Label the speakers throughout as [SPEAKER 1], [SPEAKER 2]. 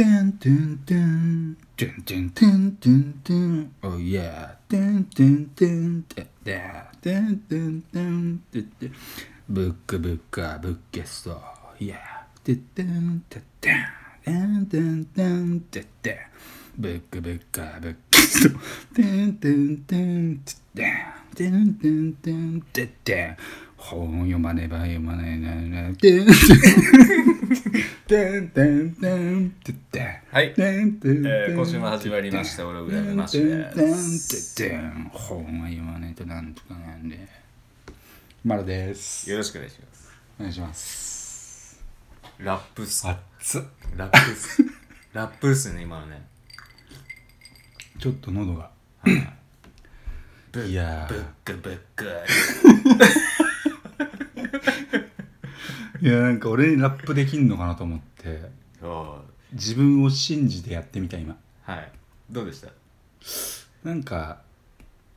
[SPEAKER 1] てんてんてんてんてんてんてんてん。Oh yeah てんてんてんてんてんてんてんてんてんてんブックブッカーブッケスト。Yeah てってんてってんてんてんてんてってん。ブックブッカーブッケスト。てんてんてんてってんてんてんてん。てってん本読まねば読まないななてんてん。てんてんてんてってん
[SPEAKER 2] はい、
[SPEAKER 1] てんてんてん
[SPEAKER 2] えー今週も始まりましたオログラムマッシュです
[SPEAKER 1] てんてんてん本は読まないとなんとかなんでマロです。
[SPEAKER 2] よろしくお願いします。
[SPEAKER 1] お願いします
[SPEAKER 2] ラップっす
[SPEAKER 1] 熱っ。
[SPEAKER 2] ラップっす。ラップっすね今のね。
[SPEAKER 1] ちょっと喉が。
[SPEAKER 2] ブ
[SPEAKER 1] いやー。
[SPEAKER 2] ブックブック
[SPEAKER 1] いやなんか俺にラップできんのかなと思って。
[SPEAKER 2] お
[SPEAKER 1] 自分を信じてやってみた今。
[SPEAKER 2] はい。どうでした？
[SPEAKER 1] なんか。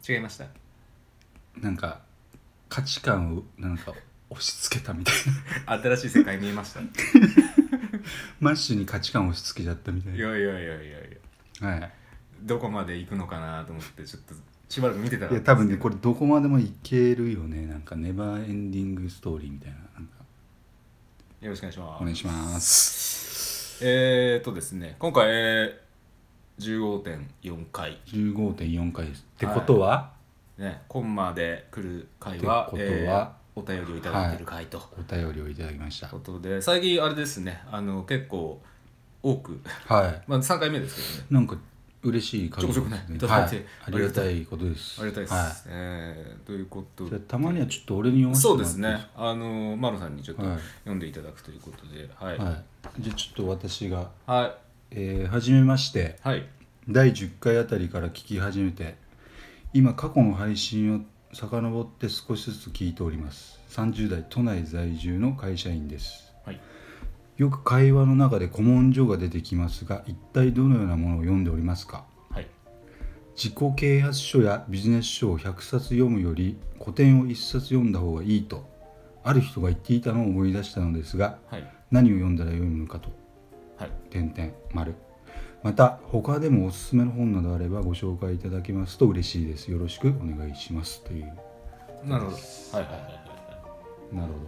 [SPEAKER 2] 違いました？
[SPEAKER 1] なんか価値観をなんか押し付けたみたいな。
[SPEAKER 2] 新しい世界見えました？い
[SPEAKER 1] マッシュに価値観を押し付けちゃったみたい
[SPEAKER 2] やいやいやいやいや。
[SPEAKER 1] なはい。
[SPEAKER 2] どこまで行くのかなと思ってちょっとしばらく見てたら
[SPEAKER 1] いや多分ねこれどこまでもいけるよね。なんかネバーエンディングストーリーみたいな。なんか
[SPEAKER 2] よろしくお願いします。
[SPEAKER 1] お願いします。
[SPEAKER 2] えーとですね今回、えー、15.4回。
[SPEAKER 1] 15.4回です。ってことは、
[SPEAKER 2] ねコンマで来る回は
[SPEAKER 1] ってことは？
[SPEAKER 2] えーお便りをいただいてる回と、
[SPEAKER 1] お便りをいただきました。
[SPEAKER 2] ことで最近あれですねあの結構多く。
[SPEAKER 1] はい。
[SPEAKER 2] まあ3回目ですけどね。
[SPEAKER 1] なんか嬉しい限り
[SPEAKER 2] ちょこちょこねいただい。て
[SPEAKER 1] はい、ありがたいことです。
[SPEAKER 2] ありがたいです、
[SPEAKER 1] は
[SPEAKER 2] えーということ
[SPEAKER 1] い、じ
[SPEAKER 2] で
[SPEAKER 1] たまにはちょっと俺に読ませて
[SPEAKER 2] そうですね。あのマロさんにちょっと
[SPEAKER 1] はい。
[SPEAKER 2] 読んでいただくということで。はい。
[SPEAKER 1] かはい。じゃあちょっと私が
[SPEAKER 2] はい。
[SPEAKER 1] えー、初めまして。
[SPEAKER 2] はい。
[SPEAKER 1] 第10回あたりから聞き始めて今過去の配信を遡って少しずつ聞いております。30代都内在住の会社員です。
[SPEAKER 2] はい
[SPEAKER 1] よく会話の中で古文書が出てきますが一体どのようなものを読んでおりますか？
[SPEAKER 2] はい。
[SPEAKER 1] 自己啓発書やビジネス書を100冊読むより古典を1冊読んだ方がいいとある人が言っていたのを思い出したのですが
[SPEAKER 2] はい。
[SPEAKER 1] 何を読んだらよいのかと。
[SPEAKER 2] はい。
[SPEAKER 1] 点々丸。また他でもおすすめの本などあればご紹介いただけますと嬉しいです。よろしくお願いします。という
[SPEAKER 2] なるほど。はいはいはいはいはい。
[SPEAKER 1] なるほ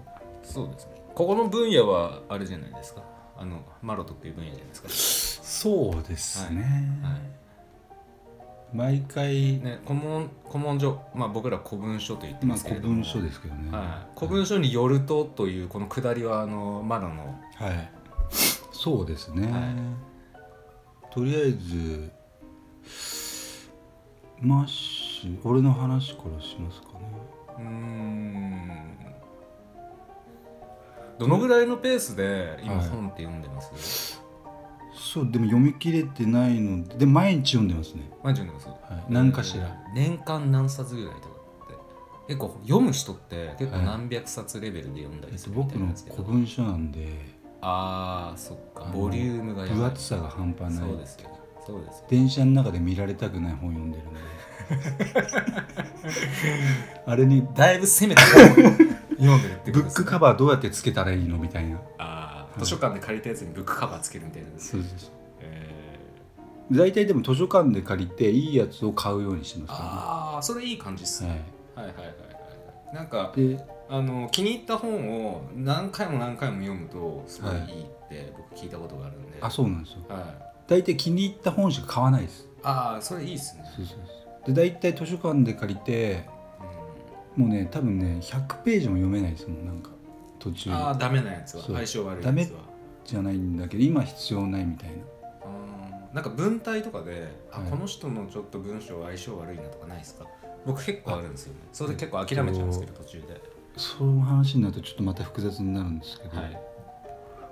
[SPEAKER 2] そうですねここの分野はあれじゃないですか？あのマロトっていう分野じゃないですか？
[SPEAKER 1] どそうですね、
[SPEAKER 2] はい。
[SPEAKER 1] 毎回、
[SPEAKER 2] ね、古文古文書、まあ、僕ら古文書と言って
[SPEAKER 1] まあ
[SPEAKER 2] ますけれども、
[SPEAKER 1] 古文書ですけどね。
[SPEAKER 2] はい、古文書によるとというこのくだりはあのマロの。
[SPEAKER 1] はい。そうですね、
[SPEAKER 2] は
[SPEAKER 1] とりあえずマッシュ俺の話からしますかね。
[SPEAKER 2] うーんどのぐらいのペースで今
[SPEAKER 1] はい。
[SPEAKER 2] 本って読んでます、
[SPEAKER 1] そうでも読み切れてないのでで毎日読んでますね、
[SPEAKER 2] 毎日読んでます、
[SPEAKER 1] はい、何かしら、
[SPEAKER 2] 年間何冊ぐらいとかって？結構読む人って結構
[SPEAKER 1] はい
[SPEAKER 2] 何百冊レベルで読んだりするみ
[SPEAKER 1] と僕の
[SPEAKER 2] たいなんですけど、
[SPEAKER 1] 古文書なんで。
[SPEAKER 2] ああそっか。ボリュームが
[SPEAKER 1] 分厚さが半端ない。
[SPEAKER 2] そうですよそうですよ
[SPEAKER 1] 電車の中で見られたくない本読んでるんで。あれに
[SPEAKER 2] だいぶ攻めた読んでるって
[SPEAKER 1] ブ
[SPEAKER 2] ことです、
[SPEAKER 1] ックカバーどうやってつけたらいいのみたいな。
[SPEAKER 2] ああ図書館で借りたやつにブックカバーつけるみたいな
[SPEAKER 1] そうそうそう。
[SPEAKER 2] え
[SPEAKER 1] 大体でも図書館で借りていいやつを買うようにして
[SPEAKER 2] ー、
[SPEAKER 1] ます。か
[SPEAKER 2] ああそれいい感じっす
[SPEAKER 1] ら
[SPEAKER 2] ね、
[SPEAKER 1] ね、
[SPEAKER 2] はい、はいはいはいはい。なんか
[SPEAKER 1] はい、で
[SPEAKER 2] あの気に入った本を何回も何回も読むとすごいいいって僕聞いたことがあるんで、
[SPEAKER 1] あそうなんですよ。
[SPEAKER 2] はい、
[SPEAKER 1] 大体気に入った本しか買わないです。
[SPEAKER 2] ああそれいいっすね、
[SPEAKER 1] そうそうそう。で大体図書館で借りてもうね多分ね100ページも読めないですもんなんか。途中
[SPEAKER 2] ああダメなやつは。
[SPEAKER 1] そう。
[SPEAKER 2] 相性悪いやつは。
[SPEAKER 1] じゃないんだけど今必要ないみたいな。
[SPEAKER 2] あー。なんか文体とかで、あ
[SPEAKER 1] はい。
[SPEAKER 2] この人のちょっと文章相性悪いなとかないですか？僕結構あるんですよね。それで結構諦めちゃうんですけど途中で。
[SPEAKER 1] その話になるとちょっとまた複雑になるんですけど、
[SPEAKER 2] はい。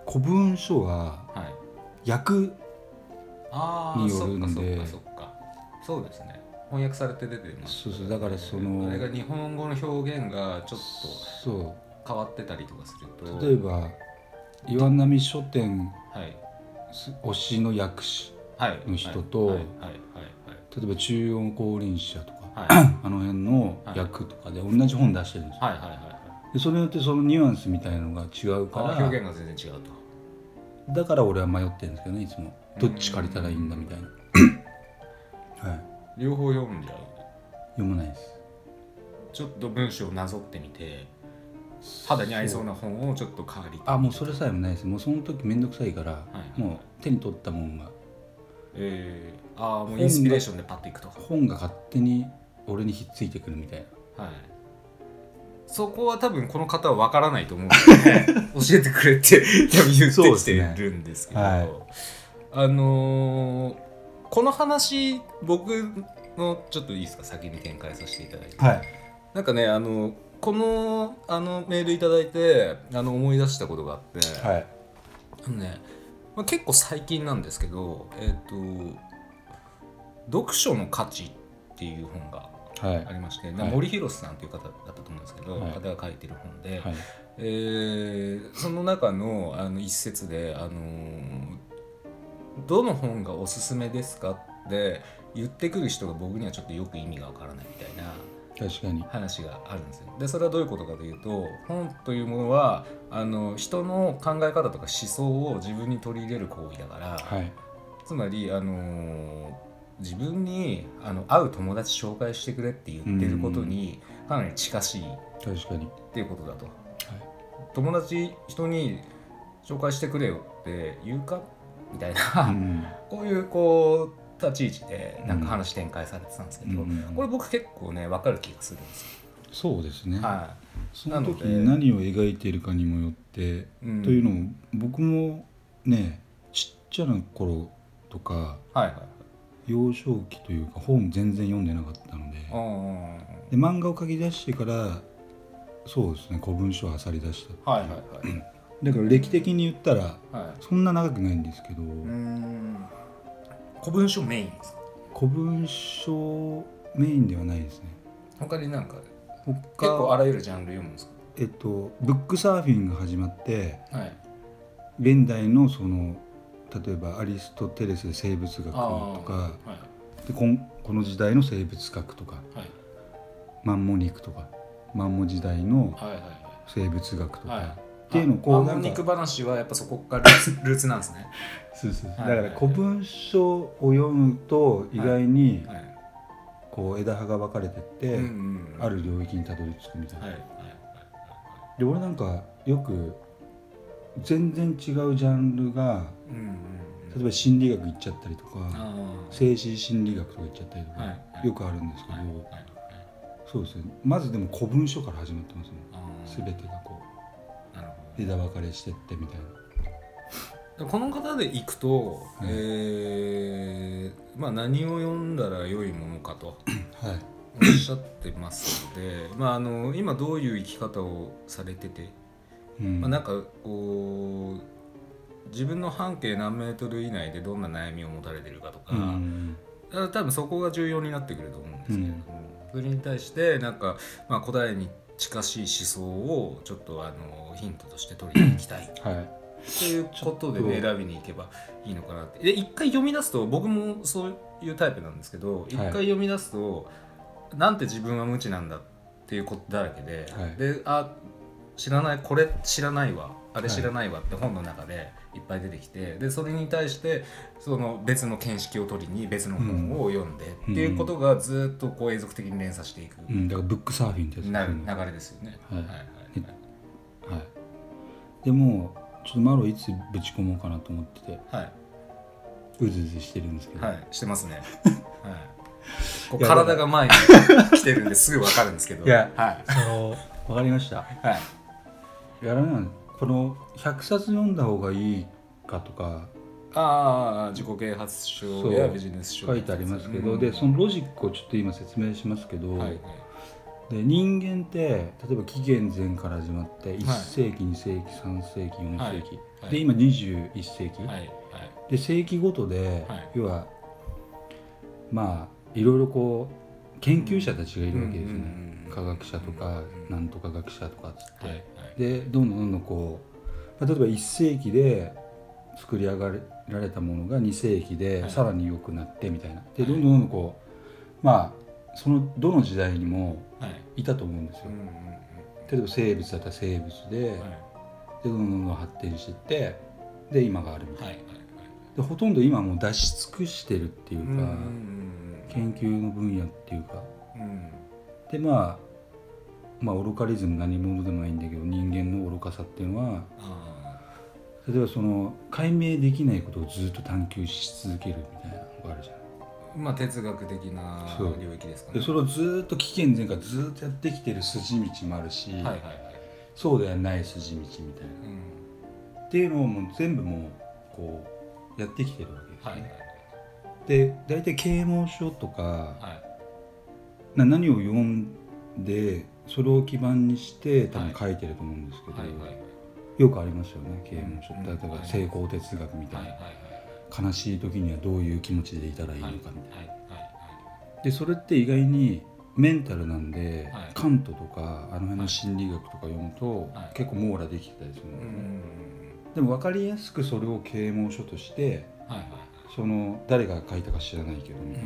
[SPEAKER 1] 古文書は
[SPEAKER 2] はい。
[SPEAKER 1] 訳
[SPEAKER 2] ああ
[SPEAKER 1] によるんで
[SPEAKER 2] そっかそっかそっか。そうですね翻訳されて出てます。
[SPEAKER 1] そうそう。だからその
[SPEAKER 2] あれが日本語の表現がちょっ
[SPEAKER 1] そ
[SPEAKER 2] と変わってたりとかすると。
[SPEAKER 1] う例えば岩波書店
[SPEAKER 2] はい。
[SPEAKER 1] 推しの訳詞
[SPEAKER 2] はい。
[SPEAKER 1] の人と
[SPEAKER 2] はい。はい。はい。
[SPEAKER 1] 例えば中央降臨者とか あの辺の訳とかで同じ本出してるんですよ、
[SPEAKER 2] はい。はい。はい。はい。
[SPEAKER 1] でそれによってそのニュアンスみたいなのが違うから
[SPEAKER 2] あ表現が全然違うと。
[SPEAKER 1] だから俺は迷ってるんですけどねいつも。どっち借りたらいいんだみたいな。はい
[SPEAKER 2] 両方読んじゃう
[SPEAKER 1] 読まないです。
[SPEAKER 2] ちょっと文章をなぞってみて肌に合いそうな本をちょっと借りて
[SPEAKER 1] あもうそれさえもないです。もうその時めんどくさいから、
[SPEAKER 2] い
[SPEAKER 1] もう手に取ったもんが。
[SPEAKER 2] えー、ああもうインスピレーションでパッといくと
[SPEAKER 1] 本が勝手に俺にひっついてくるみたいな。
[SPEAKER 2] はい。そこは多分この方は分からないと思うので、教えてくれって多分言ってきてるんですけど。
[SPEAKER 1] はい。
[SPEAKER 2] あのーこの話僕のちょっといいですか？先に展開させていただいて、
[SPEAKER 1] はい。
[SPEAKER 2] なんかねあのこのあのメールいただいてあの思い出したことがあって、
[SPEAKER 1] はい。
[SPEAKER 2] あのねまあ、結構最近なんですけど、えっと「読書の価値」っていう本が
[SPEAKER 1] はい。
[SPEAKER 2] ありまして、
[SPEAKER 1] はい。
[SPEAKER 2] 森博さんという方だったと思うんですけど、
[SPEAKER 1] はい。
[SPEAKER 2] 方が書いてる本で、
[SPEAKER 1] はい。
[SPEAKER 2] えーその中のあの一節で、あのーどの本がおすすめですか?」って言ってくる人が僕にはちょっとよく意味がわからないみたいな
[SPEAKER 1] 確かに
[SPEAKER 2] 話があるんですよ。でそれはどういうことかというと本というものはあの人の考え方とか思想を自分に取り入れる行為だから、
[SPEAKER 1] はい
[SPEAKER 2] つまりあの自分にあの会う友達紹介してくれって言ってることにかなり近しいっ
[SPEAKER 1] 確かに
[SPEAKER 2] ていうことだと。友達人に紹介してくれよって言うかみたいな、
[SPEAKER 1] うん。
[SPEAKER 2] こういうこう立ち位置でなんか話展開されてたんですけど、
[SPEAKER 1] うん。
[SPEAKER 2] これ僕結構ね分かる気がするんですよ。
[SPEAKER 1] そうですね、
[SPEAKER 2] は
[SPEAKER 1] その時に何を描いているかにもよって、
[SPEAKER 2] うん。
[SPEAKER 1] というのも僕もねちっちゃな頃とか
[SPEAKER 2] い、はいはい。
[SPEAKER 1] 幼少期というか本全然読んでなかったので
[SPEAKER 2] あ
[SPEAKER 1] で漫画を描き出してからそうですね古文書を漁り出した
[SPEAKER 2] あはいはいはい
[SPEAKER 1] だから歴的に言ったら
[SPEAKER 2] はい。
[SPEAKER 1] そんな長くないんですけど、
[SPEAKER 2] 古文書メインですか？
[SPEAKER 1] 古文書メインではないですね。
[SPEAKER 2] 他になんか
[SPEAKER 1] 他
[SPEAKER 2] 結構あらゆるジャンル読むんです
[SPEAKER 1] えっとブックサーフィンが始まって
[SPEAKER 2] かはい。
[SPEAKER 1] 現代のその例えばアリストテレスで生物学とか
[SPEAKER 2] はい。
[SPEAKER 1] でこんこの時代の生物学とか
[SPEAKER 2] はい。
[SPEAKER 1] マンモ肉とかマンモ時代の
[SPEAKER 2] はいはい。
[SPEAKER 1] 生物学とか、
[SPEAKER 2] はい
[SPEAKER 1] っていうのをこうなんか。
[SPEAKER 2] あ肉話はやっぱそこからルーツ ルーツなんですね。
[SPEAKER 1] そうそうだから古文書を読むと意外に
[SPEAKER 2] はい
[SPEAKER 1] こう枝葉が分かれてって、ある領域にたどり着くみたいな、で俺なんかよく全然違うジャンルが例えば心理学行っちゃったりとか
[SPEAKER 2] あ
[SPEAKER 1] 精神心理学とか行っちゃったりとか、よくあるんですけど、そうですね。まずでも古文書から始まってますね
[SPEAKER 2] あー。
[SPEAKER 1] 全てがこう枝分かれしてってみたいな。
[SPEAKER 2] この方でいくと、
[SPEAKER 1] はい。
[SPEAKER 2] えーまあ、何を読んだら良いものかと。
[SPEAKER 1] はい。
[SPEAKER 2] おっしゃってますので、まあ、あの今どういう生き方をされてて、
[SPEAKER 1] うん。
[SPEAKER 2] まあ、なんかこう自分の半径何メートル以内でどんな悩みを持たれてるかとか、
[SPEAKER 1] うん
[SPEAKER 2] 多分そこが重要になってくると思うんですけれども、それに対してなんか、まあ、答えに近しい思想をちょっとあのヒントとして取りに行きたい。
[SPEAKER 1] はい。
[SPEAKER 2] ということで、ね、選びに行けばいいのかなって。で一回読み出すと僕もそういうタイプなんですけど一回読み出すと、なんて自分は無知なんだっていうことだらけで、
[SPEAKER 1] はい。
[SPEAKER 2] であ知らないこれ知らないわあれ知らないわって本の中でいっぱい出てきてでそれに対してその別の見識を取りに別の本を読んで、っていうことがずっとこう永続的に連鎖していく、
[SPEAKER 1] うん、だからブックサーフィンってやつ
[SPEAKER 2] なる
[SPEAKER 1] ですね。
[SPEAKER 2] 流れですよね。
[SPEAKER 1] はい。
[SPEAKER 2] はいはい
[SPEAKER 1] はい。でもちょっとマロいつぶち込もうかなと思ってて
[SPEAKER 2] はい、
[SPEAKER 1] うずうずしてるんですけど、
[SPEAKER 2] はい、してますね。はい。こう体が前に来てるんですぐわかるんですけど。
[SPEAKER 1] いや。
[SPEAKER 2] はい。
[SPEAKER 1] そのわかりました。
[SPEAKER 2] はい。
[SPEAKER 1] いやあれなんこの100冊読んだ方がいいかとか。
[SPEAKER 2] ああ、自己啓発書やビジネス書。
[SPEAKER 1] 書いてありますけど、
[SPEAKER 2] うん。
[SPEAKER 1] でそのロジックをちょっと今説明しますけど、
[SPEAKER 2] はいはい。
[SPEAKER 1] で人間って例えば紀元前から始まって1世紀、2世紀3世紀4世紀、
[SPEAKER 2] はい。はい。
[SPEAKER 1] で今21世紀、
[SPEAKER 2] はい。はい。
[SPEAKER 1] で世紀ごとで、
[SPEAKER 2] はい。
[SPEAKER 1] 要はまあいろいろこう研究者たちがいるわけですね、科学者とか、
[SPEAKER 2] うん。
[SPEAKER 1] なんとか学者とかっつって、
[SPEAKER 2] はいはい
[SPEAKER 1] でどんどんどんどんこう、まあ、例えば1世紀で作り上がられたものが2世紀で
[SPEAKER 2] はい。
[SPEAKER 1] さらに良くなってみたいな。でどんどんどんどんこうまあそのどの時代にも
[SPEAKER 2] はい。
[SPEAKER 1] いたと思うんですよ。
[SPEAKER 2] うんうんうん。
[SPEAKER 1] 例えば生物だったら生物で,、
[SPEAKER 2] はい。
[SPEAKER 1] でどんどんどんどん発展していってで今があるみたいな、
[SPEAKER 2] はいはいはい。
[SPEAKER 1] でほとんど今もう出し尽くしてるっていうか、
[SPEAKER 2] うんうん
[SPEAKER 1] 研究の分野っていうか。
[SPEAKER 2] うんうん。
[SPEAKER 1] でまあまあ愚かリズム何者でもないんだけど人間の愚かさっていうのは
[SPEAKER 2] あ
[SPEAKER 1] 例えばその解明できないことをずっと探求し続けるみたいなのがあるじゃない
[SPEAKER 2] ーまあ哲学的な領域ですかね。
[SPEAKER 1] でそれをずっと危険前からずっとやってきてる筋道もあるし、
[SPEAKER 2] はいはいはい。
[SPEAKER 1] そうではない筋道みたいな。
[SPEAKER 2] うん。
[SPEAKER 1] っていうのをもう全部もうこうやってきてるわけですよ
[SPEAKER 2] はいはい
[SPEAKER 1] ね、で大体啓蒙書とか
[SPEAKER 2] はい。
[SPEAKER 1] な何を読んでそれを基盤にして多分
[SPEAKER 2] はい。
[SPEAKER 1] 書いてると思うんですけど、
[SPEAKER 2] はいはいはい。
[SPEAKER 1] よくありますよね啓蒙書
[SPEAKER 2] うん。
[SPEAKER 1] 例えば
[SPEAKER 2] はい
[SPEAKER 1] 成功哲学みたいな、悲しい時にはどういう気持ちでいたらいいのか
[SPEAKER 2] はい
[SPEAKER 1] みたいな、でそれって意外にメンタルなんで、
[SPEAKER 2] はい。
[SPEAKER 1] カントとかあの辺の心理学とか読むと、
[SPEAKER 2] はい。
[SPEAKER 1] 結構網羅できてたりするんだよ。ね、
[SPEAKER 2] うん
[SPEAKER 1] でも分かりやすくそれを啓蒙書としてその誰が書いたか知らないけどみたい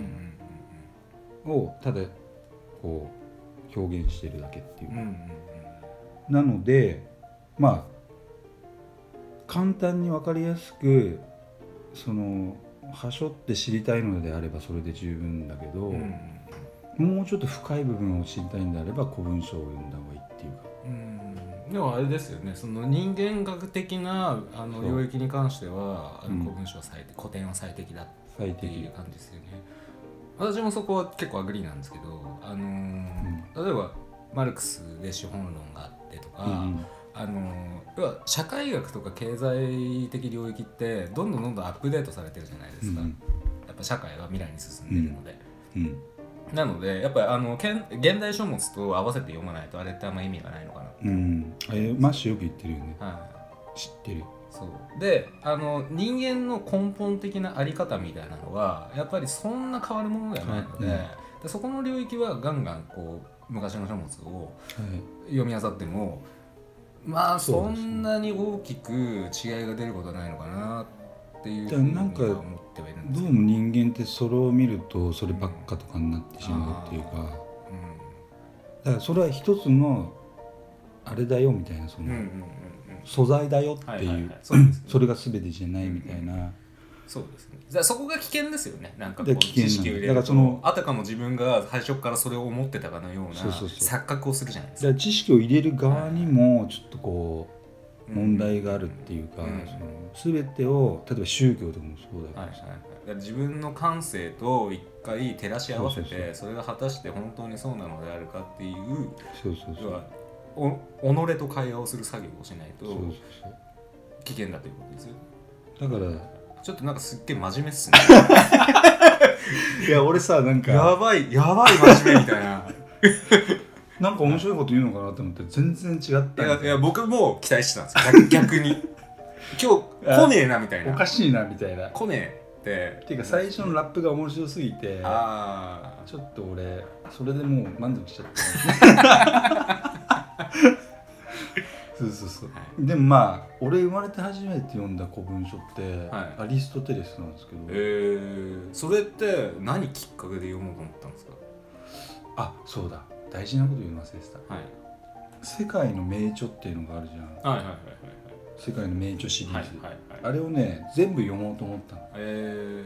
[SPEAKER 1] な、をただこう表現してるだけっていう、
[SPEAKER 2] うんうんうん。
[SPEAKER 1] なのでまあ簡単に分かりやすくそのはしょって知りたいのであればそれで十分だけど、
[SPEAKER 2] うんうん
[SPEAKER 1] もうちょっと深い部分を知りたいんであれば古文書を読んだ方がいいっていうか。
[SPEAKER 2] うん。でもあれですよね。その人間学的なあの領域に関しては古文書は最適古典は最適だっ
[SPEAKER 1] 最
[SPEAKER 2] ていう
[SPEAKER 1] 適。
[SPEAKER 2] 感じですよね私もそこは結構 agree なんですけどあのー例えばマルクスで資本論があってとか、
[SPEAKER 1] うん
[SPEAKER 2] あのー要は社会学とか経済的領域ってどんどんどんどんアップデートされてるじゃないですか、
[SPEAKER 1] うん
[SPEAKER 2] やっぱ社会が未来に進んでるので、
[SPEAKER 1] うん。
[SPEAKER 2] なのでやっぱりあの現代書物と合わせて読まないとあれってあんま意味がないのかな、
[SPEAKER 1] うん。あれマッシュよく言ってるよね。
[SPEAKER 2] はい、
[SPEAKER 1] 知ってる
[SPEAKER 2] そう。であの人間の根本的なあり方みたいなのはやっぱりそんな変わるものではないので,、
[SPEAKER 1] うん
[SPEAKER 2] でそこの領域はガンガンこう昔の書物を
[SPEAKER 1] はい。
[SPEAKER 2] 読み漁ってもまあそんなに大きく違いが出ることはないのかなっていうふうには思ってはいるんですけど。
[SPEAKER 1] どうも人間ってそれを見るとそればっかとかになってしまうっていうか。だからそれは一つのあれだよみたいなその
[SPEAKER 2] うんうんうんうん
[SPEAKER 1] 素材だよって
[SPEAKER 2] はいはいはい。
[SPEAKER 1] いう
[SPEAKER 2] そ
[SPEAKER 1] れが全てじゃないみたいな。
[SPEAKER 2] そうですね。だそこが危険ですよね。なんかこう知識を入れ
[SPEAKER 1] だか
[SPEAKER 2] ると
[SPEAKER 1] らその
[SPEAKER 2] あたかも自分が最初からそれを思ってたかのような錯覚をするじゃないですか。
[SPEAKER 1] 知識を入れる側にもちょっとこう問題があるっていうか、
[SPEAKER 2] うん。
[SPEAKER 1] その全てを例えば宗教とかもそうだ
[SPEAKER 2] はいはい
[SPEAKER 1] けどさ、
[SPEAKER 2] はい。だから自分の感性と一回照らし合わせて
[SPEAKER 1] そ
[SPEAKER 2] れが果たして本当にそうなのであるかっていう
[SPEAKER 1] そうそうそう
[SPEAKER 2] 己と会話をする作業をしないと危険だということですよ。
[SPEAKER 1] だから
[SPEAKER 2] ちょっとなんかすっげえ真面目っすね。
[SPEAKER 1] いや俺さなん
[SPEAKER 2] やばいやばい真面目みたいな。
[SPEAKER 1] なんか面白いこと言うのかなと思って全然違った
[SPEAKER 2] いやいや僕も期待してたんですよ。逆 逆に。今日来ねえなみたいな。
[SPEAKER 1] おかしいなみたいな。っ
[SPEAKER 2] 来ねえって。
[SPEAKER 1] ていうか最初のラップが面白すぎて
[SPEAKER 2] ああ
[SPEAKER 1] ちょっと俺それでもう満足しちゃったそうそうそう、
[SPEAKER 2] は
[SPEAKER 1] でもまあ俺生まれて初めて読んだ古文書って、
[SPEAKER 2] はい。
[SPEAKER 1] アリストテレスなんですけど、
[SPEAKER 2] えー、それって何きっかけで読もうと思ったんですか？
[SPEAKER 1] あそうだ。大事なこと言うの忘れてた。
[SPEAKER 2] はい。
[SPEAKER 1] 世界の名著っていうのがあるじゃん。
[SPEAKER 2] はいはいはい
[SPEAKER 1] 世界の名著シリーズ、
[SPEAKER 2] はいはいはい。はい
[SPEAKER 1] あれをね全部読もうと思ったの。
[SPEAKER 2] え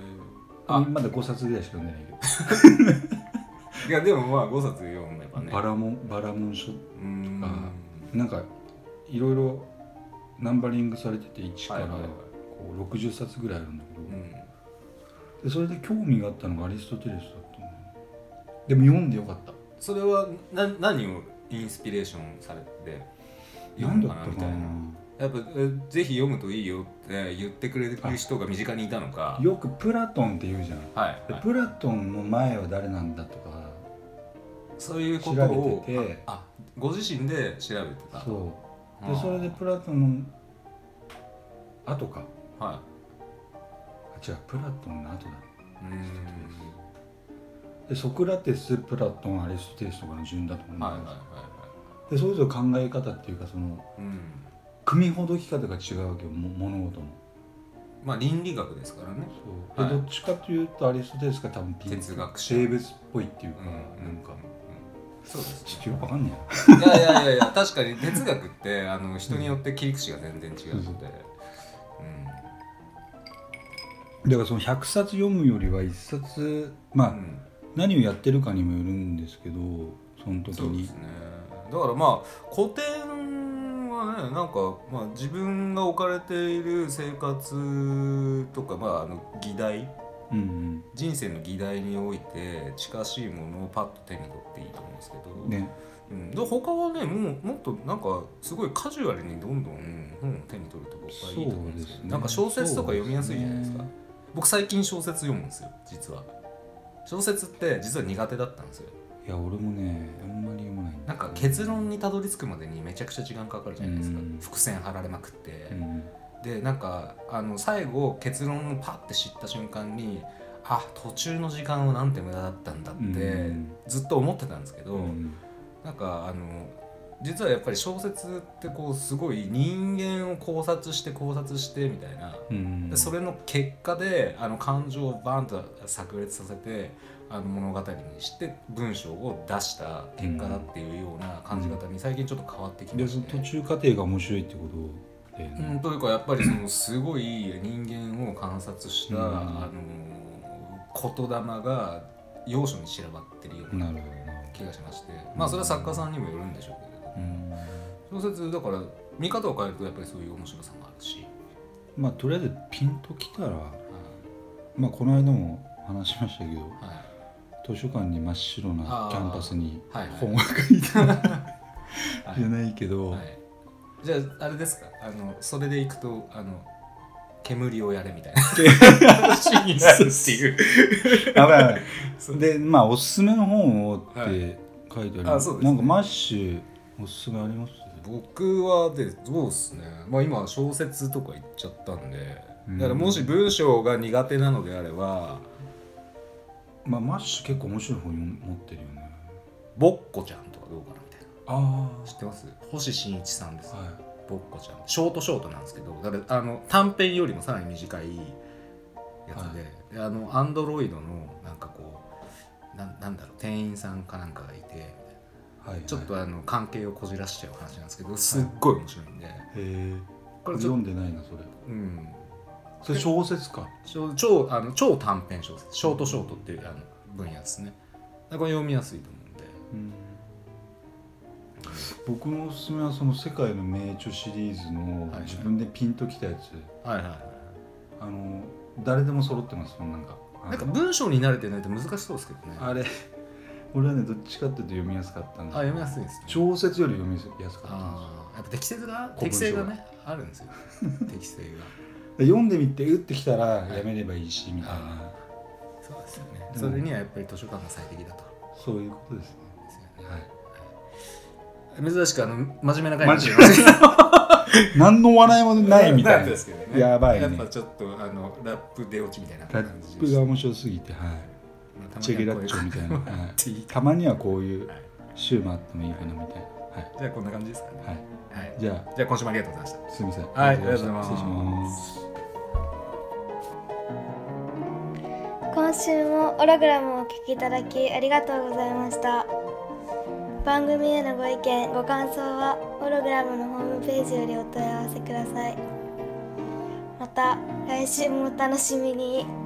[SPEAKER 2] ー、あ
[SPEAKER 1] まだ5冊ぐらいしか読んでないけ
[SPEAKER 2] いやでもまあ5冊読めば
[SPEAKER 1] ど、
[SPEAKER 2] ね。
[SPEAKER 1] バラモンバラモン書。
[SPEAKER 2] うーん。
[SPEAKER 1] あなんかいろいろナンバリングされてて1からこう60冊ぐらいあるんだけど、
[SPEAKER 2] うん。
[SPEAKER 1] でそれで興味があったのがアリストテレスだったの。でも読んでよかった。
[SPEAKER 2] それはな何をインスピレーションされて読む
[SPEAKER 1] 何だったかな
[SPEAKER 2] みたいな。やっぱえぜひ読むといいよって言ってくれる人が身近にいたのか。
[SPEAKER 1] よくプラトンって言うじゃん、
[SPEAKER 2] はい、
[SPEAKER 1] で
[SPEAKER 2] はい。
[SPEAKER 1] プラトンの前は誰なんだとか
[SPEAKER 2] そういう
[SPEAKER 1] 調
[SPEAKER 2] ことを
[SPEAKER 1] べてて。
[SPEAKER 2] あご自身で調べてた。
[SPEAKER 1] そうでそれでプラトンの後か。
[SPEAKER 2] は
[SPEAKER 1] あ違うプラトンの後だ。でソクラテスプラトンアリストテレスとかの順だと思うんだ
[SPEAKER 2] はいはいはいは
[SPEAKER 1] でそれぞれ考え方っていうかその
[SPEAKER 2] いうん。
[SPEAKER 1] 組みほどき方が違うわけよも物事の
[SPEAKER 2] まあ倫理学ですからね。
[SPEAKER 1] そう。で、
[SPEAKER 2] はい。
[SPEAKER 1] どっちかというとアリストテレスが多分
[SPEAKER 2] 哲学者。
[SPEAKER 1] 生物っぽいっていうか、
[SPEAKER 2] うん。
[SPEAKER 1] なんか
[SPEAKER 2] そうです。
[SPEAKER 1] ちょっとよくわかんねえな。い
[SPEAKER 2] やいやいやいや確かに哲学ってあの人によって切り口が全然違うので、うん、
[SPEAKER 1] だからその100冊読むよりは1冊まあ、
[SPEAKER 2] うん。
[SPEAKER 1] 何をやってるかにもよるんですけどその時に。
[SPEAKER 2] そうですね。だからまあ古典はねなんか、まあ、自分が置かれている生活とか、まあ、あの議題
[SPEAKER 1] うんうん。
[SPEAKER 2] 人生の議題において近しいものをパッと手に取っていいと思うんですけど、
[SPEAKER 1] ね。
[SPEAKER 2] うん、で他はねもうもっとなんかすごいカジュアルにどんどん本を手に取ると僕はいいと思うんですけど。
[SPEAKER 1] ね。
[SPEAKER 2] なんか小説とか読みやすいじゃないですか。
[SPEAKER 1] ね。
[SPEAKER 2] 僕最近小説読むんですよ実は。小説って実は苦手だったんですよ。
[SPEAKER 1] いや俺もねあんまり読まない
[SPEAKER 2] なんか結論にたどり着くまでにめちゃくちゃ時間かかるじゃないですか、
[SPEAKER 1] うん。
[SPEAKER 2] 伏線張られまくって、
[SPEAKER 1] うん
[SPEAKER 2] でなんかあの最後結論をパッて知った瞬間にあ途中の時間はなんて無駄だったんだって、
[SPEAKER 1] うん。
[SPEAKER 2] ずっと思ってたんですけど、
[SPEAKER 1] うん。
[SPEAKER 2] なんかあの実はやっぱり小説ってこうすごい人間を考察して考察してみたいな、
[SPEAKER 1] うん。
[SPEAKER 2] でそれの結果であの感情をバーンと炸裂させてあの物語にして文章を出した結果だっていうような感じ方に最近ちょっと変わってきまし
[SPEAKER 1] でその途
[SPEAKER 2] て、
[SPEAKER 1] 中過程が面白いってこと
[SPEAKER 2] うん、
[SPEAKER 1] ね、
[SPEAKER 2] というかやっぱりそのすごい人間を観察した、
[SPEAKER 1] うん。
[SPEAKER 2] あの言霊が要所に散らばってるような気がしまして。まあそれは作家さんにもよるんでしょうけれども。
[SPEAKER 1] うん。
[SPEAKER 2] 小説だから見方を変えるとやっぱりそういう面白さもあるし、
[SPEAKER 1] まあとりあえずピンときたらまあこの間も話しましたけど
[SPEAKER 2] はい。
[SPEAKER 1] 図書館に真っ白なキャンバスに
[SPEAKER 2] はいはい
[SPEAKER 1] 本が書いてじゃないけど、
[SPEAKER 2] はい、じゃああれですか？あのそれでいくとあの煙をやれみたいな。話になるっていう。
[SPEAKER 1] やばいやばい
[SPEAKER 2] そう。
[SPEAKER 1] でまあおすすめの本をっ
[SPEAKER 2] は
[SPEAKER 1] て書いてある、
[SPEAKER 2] あそうですね。
[SPEAKER 1] なんかマッシュおすすめあります？
[SPEAKER 2] 僕はでどうっすね。まあ今小説とか言っちゃったんで。
[SPEAKER 1] うん。
[SPEAKER 2] だからもし文章が苦手なのであれば
[SPEAKER 1] まあマッシュ結構面白い本持ってるよね。
[SPEAKER 2] ぼっこちゃんとかどうかな知ってます？星新一さんです、
[SPEAKER 1] はい。
[SPEAKER 2] ぼっこちゃん。ショートショートなんですけどだからあの短編よりもさらに短いやつで,、であのアンドロイドのなんかこうなんなんだろう店員さんかなんかがいてみたいな
[SPEAKER 1] はい。
[SPEAKER 2] ちょっとあの関係をこじらしちゃう話なんですけどすっごい面白いんで、
[SPEAKER 1] へえ
[SPEAKER 2] これ
[SPEAKER 1] 読んでないなそれ。
[SPEAKER 2] うん。
[SPEAKER 1] それ小説か。
[SPEAKER 2] 超超あの超短編小説。ショートショートっていうあの分野ですね。だからこれ読みやすいと思うんで。
[SPEAKER 1] うん僕のおすすめはその世界の名著シリーズの
[SPEAKER 2] はい
[SPEAKER 1] 自分でピンときたやつ、
[SPEAKER 2] はいはいはい。
[SPEAKER 1] あの誰でも揃ってますもんなんか。
[SPEAKER 2] なんか文章に慣れてないと難しそうですけどね。あ
[SPEAKER 1] あれ俺はねどっちかっていうと読みやすかったんだ
[SPEAKER 2] 読みやすいですね。
[SPEAKER 1] 小説より読みやすかったん
[SPEAKER 2] ああやっぱ適性が適性がねあるんですよ。適性が。
[SPEAKER 1] 読んでみて打ってきたらやめればいいしみたいな、
[SPEAKER 2] あそうですよね。それにはやっぱり図書館が最適だと。
[SPEAKER 1] そういうことですね
[SPEAKER 2] 珍しくあの真面目な回に
[SPEAKER 1] マジ何の笑いもないみたいな。
[SPEAKER 2] ですけどね。
[SPEAKER 1] やばいね。
[SPEAKER 2] やっぱちょっとあのラップ出落ちみたいな
[SPEAKER 1] ラ
[SPEAKER 2] 感じ
[SPEAKER 1] ップが面白すぎてはい。
[SPEAKER 2] まあ
[SPEAKER 1] チェケラッチョみたいな、は
[SPEAKER 2] い。
[SPEAKER 1] たまにはこういう
[SPEAKER 2] はい
[SPEAKER 1] 週もあってもいいかなみたい。なはい、
[SPEAKER 2] じゃあこんな感じですかね。
[SPEAKER 1] はい、
[SPEAKER 2] はい。
[SPEAKER 1] じゃ
[SPEAKER 2] じゃあ今週もありがとうございました。
[SPEAKER 1] あすみません。
[SPEAKER 2] はいありがとうございます。
[SPEAKER 1] 失礼します。
[SPEAKER 3] 今週もオログラムをお聞きいただきありがとうございました番組へのご意見ご感想はホログラムのホームページよりお問い合わせください。また来週もお楽しみに。